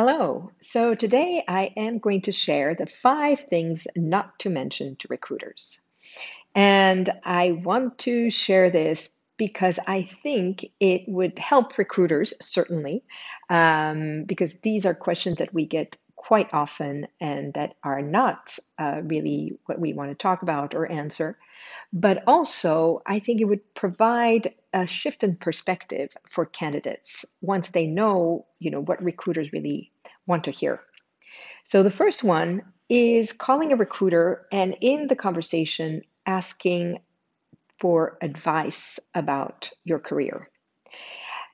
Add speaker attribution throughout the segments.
Speaker 1: Hello. So today I am going to share the five things not to mention to recruiters. And I want to share this because I think it would help recruiters, certainly, um, because these are questions that we get quite often and that are not uh, really what we want to talk about or answer. But also, I think it would provide a shift in perspective for candidates once they know, you know, what recruiters really want to hear. So the first one is calling a recruiter and in the conversation asking for advice about your career.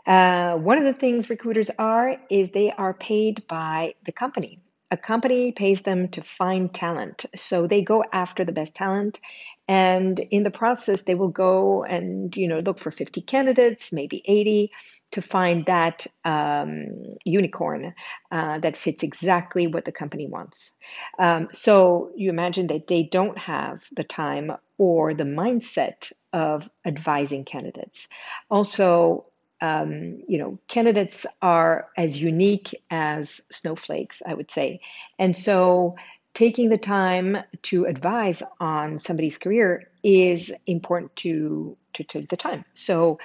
Speaker 1: Uh, one of the things recruiters are is they are paid by the company. A company pays them to find talent. So they go after the best talent and in the process they will go and you know look for 50 candidates, maybe 80 to find that um, unicorn uh, that fits exactly what the company wants. Um, so you imagine that they don't have the time or the mindset of advising candidates. Also, um, you know, candidates are as unique as snowflakes, I would say. And so taking the time to advise on somebody's career is important to to take the time. So,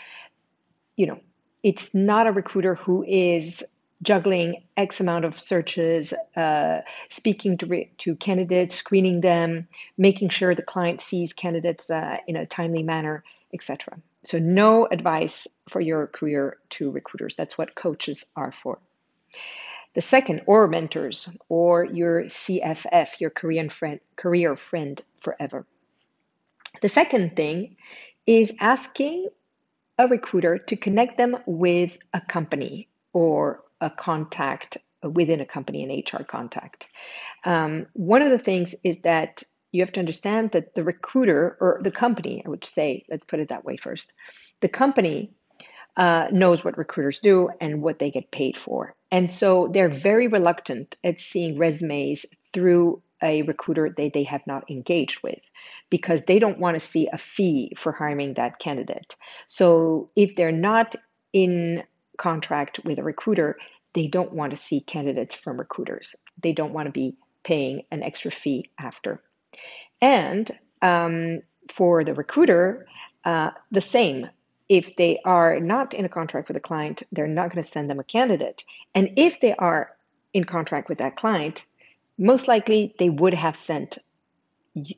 Speaker 1: you know, it's not a recruiter who is juggling X amount of searches, uh, speaking to, re- to candidates, screening them, making sure the client sees candidates uh, in a timely manner, etc. So, no advice for your career to recruiters. That's what coaches are for. The second, or mentors, or your CFF, your Korean friend, career friend forever. The second thing is asking a recruiter to connect them with a company or a contact within a company, an HR contact. Um, one of the things is that you have to understand that the recruiter or the company, I would say, let's put it that way first, the company uh, knows what recruiters do and what they get paid for. And so they're very reluctant at seeing resumes through a recruiter they, they have not engaged with because they don't want to see a fee for hiring that candidate. So if they're not in contract with a recruiter, they don't want to see candidates from recruiters. They don't want to be paying an extra fee after. And um, for the recruiter, uh, the same. If they are not in a contract with a client, they're not going to send them a candidate. And if they are in contract with that client, most likely they would have sent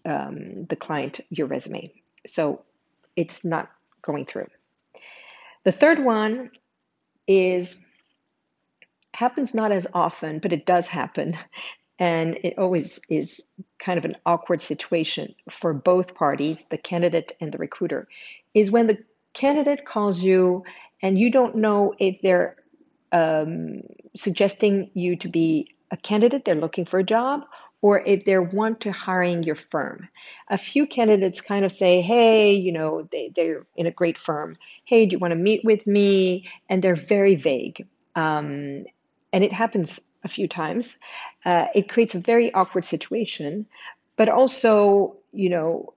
Speaker 1: um, the client your resume. So it's not going through. The third one is happens not as often, but it does happen. And it always is kind of an awkward situation for both parties, the candidate and the recruiter, is when the candidate calls you and you don't know if they're um, suggesting you to be a candidate, they're looking for a job, or if they want to hiring your firm. A few candidates kind of say, hey, you know, they, they're in a great firm. Hey, do you want to meet with me? And they're very vague. Um, and it happens a few times. Uh, it creates a very awkward situation, but also, you know,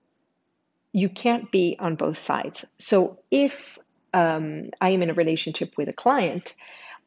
Speaker 1: you can't be on both sides. So if um, I am in a relationship with a client,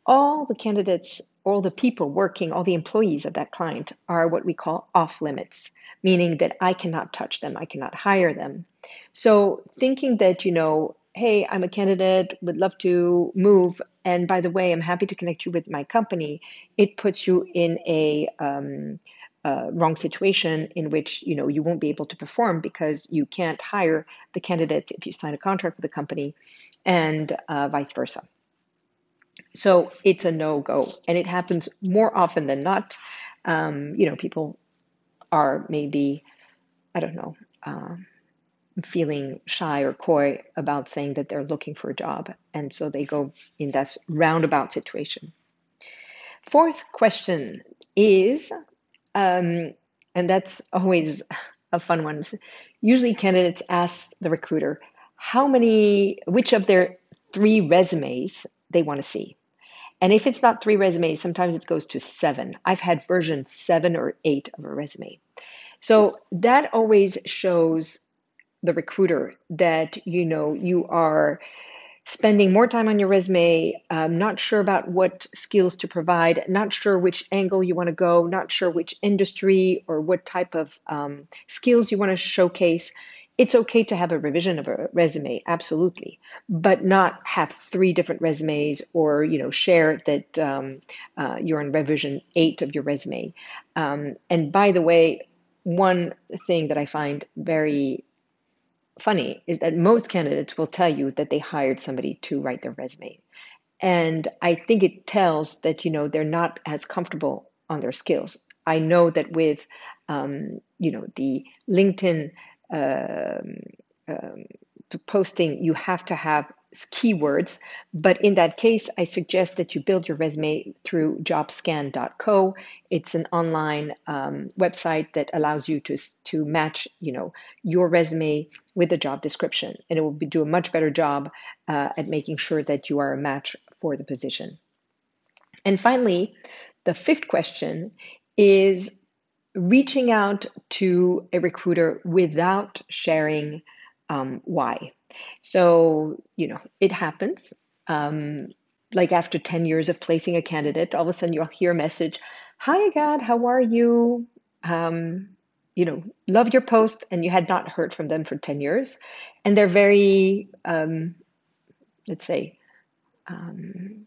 Speaker 1: all the candidates, all the people working, all the employees of that client are what we call off limits, meaning that I cannot touch them, I cannot hire them. So thinking that, you know, hey, I'm a candidate, would love to move, and by the way, I'm happy to connect you with my company, it puts you in a um, uh, wrong situation in which you know you won't be able to perform because you can't hire the candidates if you sign a contract with the company, and uh, vice versa. So it's a no go. And it happens more often than not. Um, you know, people are maybe, I don't know, feeling shy or coy about saying that they're looking for a job. And so they go in that roundabout situation. Fourth question is, um, and that's always a fun one. Usually, candidates ask the recruiter how many, which of their three resumes they want to see. And if it's not three resumes, sometimes it goes to seven. I've had version seven or eight of a resume. So that always shows the recruiter that you know you are spending more time on your resume, um, not sure about what skills to provide, not sure which angle you want to go, not sure which industry or what type of um, skills you want to showcase, it's okay to have a revision of a resume, absolutely, but not have three different resumes or you know share that um, uh, you're on revision eight of your resume. Um, and by the way, one thing that I find very funny is that most candidates will tell you that they hired somebody to write their resume. And I think it tells that, you know, they're not as comfortable on their skills. I know that with, um, you know, the LinkedIn um, um, posting, you have to have keywords. But in that case, I suggest that you build your resume through jobscan.co. It's an online um, website that allows you to, to match, you know, your resume with the job description. And it will be, do a much better job uh, at making sure that you are a match for the position. And finally, the fifth question is reaching out to a recruiter without sharing um, why. So, you know, it happens. Um, like after 10 years of placing a candidate, all of a sudden you'll hear a message Hi, Agad, how are you? Um, you know, love your post, and you had not heard from them for 10 years. And they're very, um, let's say, um,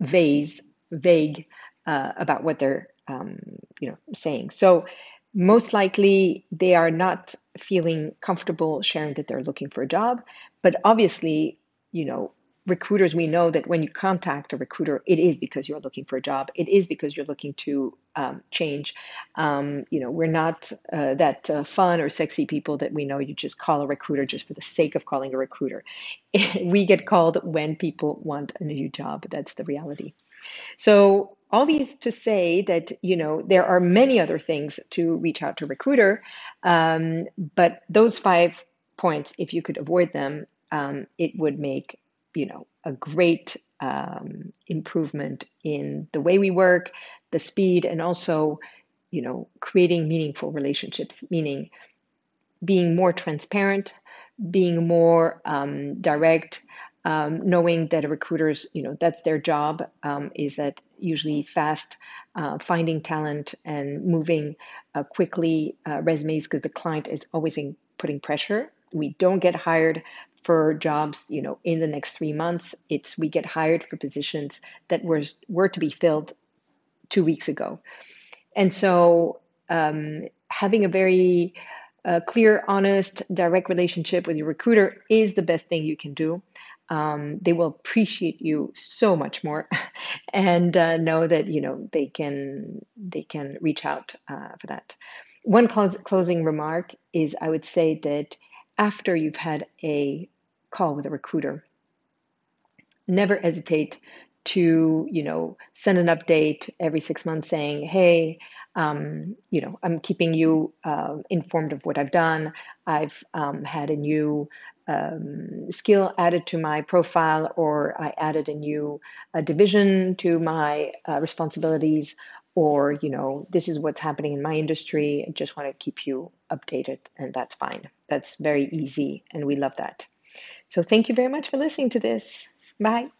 Speaker 1: vague, vague uh, about what they're, um, you know, saying. So most likely they are not feeling comfortable sharing that they're looking for a job. But obviously, you know, recruiters, we know that when you contact a recruiter, it is because you're looking for a job. It is because you're looking to um, change. Um, you know, we're not uh, that uh, fun or sexy people that we know you just call a recruiter just for the sake of calling a recruiter. we get called when people want a new job. That's the reality. So all these to say that you know there are many other things to reach out to recruiter um, but those five points if you could avoid them um, it would make you know a great um, improvement in the way we work the speed and also you know creating meaningful relationships meaning being more transparent being more um, direct um, knowing that a recruiter's, you know, that's their job, um, is that usually fast uh, finding talent and moving uh, quickly uh, resumes because the client is always in putting pressure. We don't get hired for jobs, you know, in the next three months. It's we get hired for positions that were were to be filled two weeks ago, and so um, having a very uh, clear, honest, direct relationship with your recruiter is the best thing you can do. Um, they will appreciate you so much more and uh, know that you know they can they can reach out uh, for that. One close, closing remark is i would say that after you've had a call with a recruiter never hesitate to you know send an update every six months saying hey um, you know i'm keeping you uh, informed of what i've done. I've um, had a new um, skill added to my profile or I added a new uh, division to my uh, responsibilities or you know this is what's happening in my industry. I just want to keep you updated and that's fine. That's very easy and we love that. So thank you very much for listening to this. Bye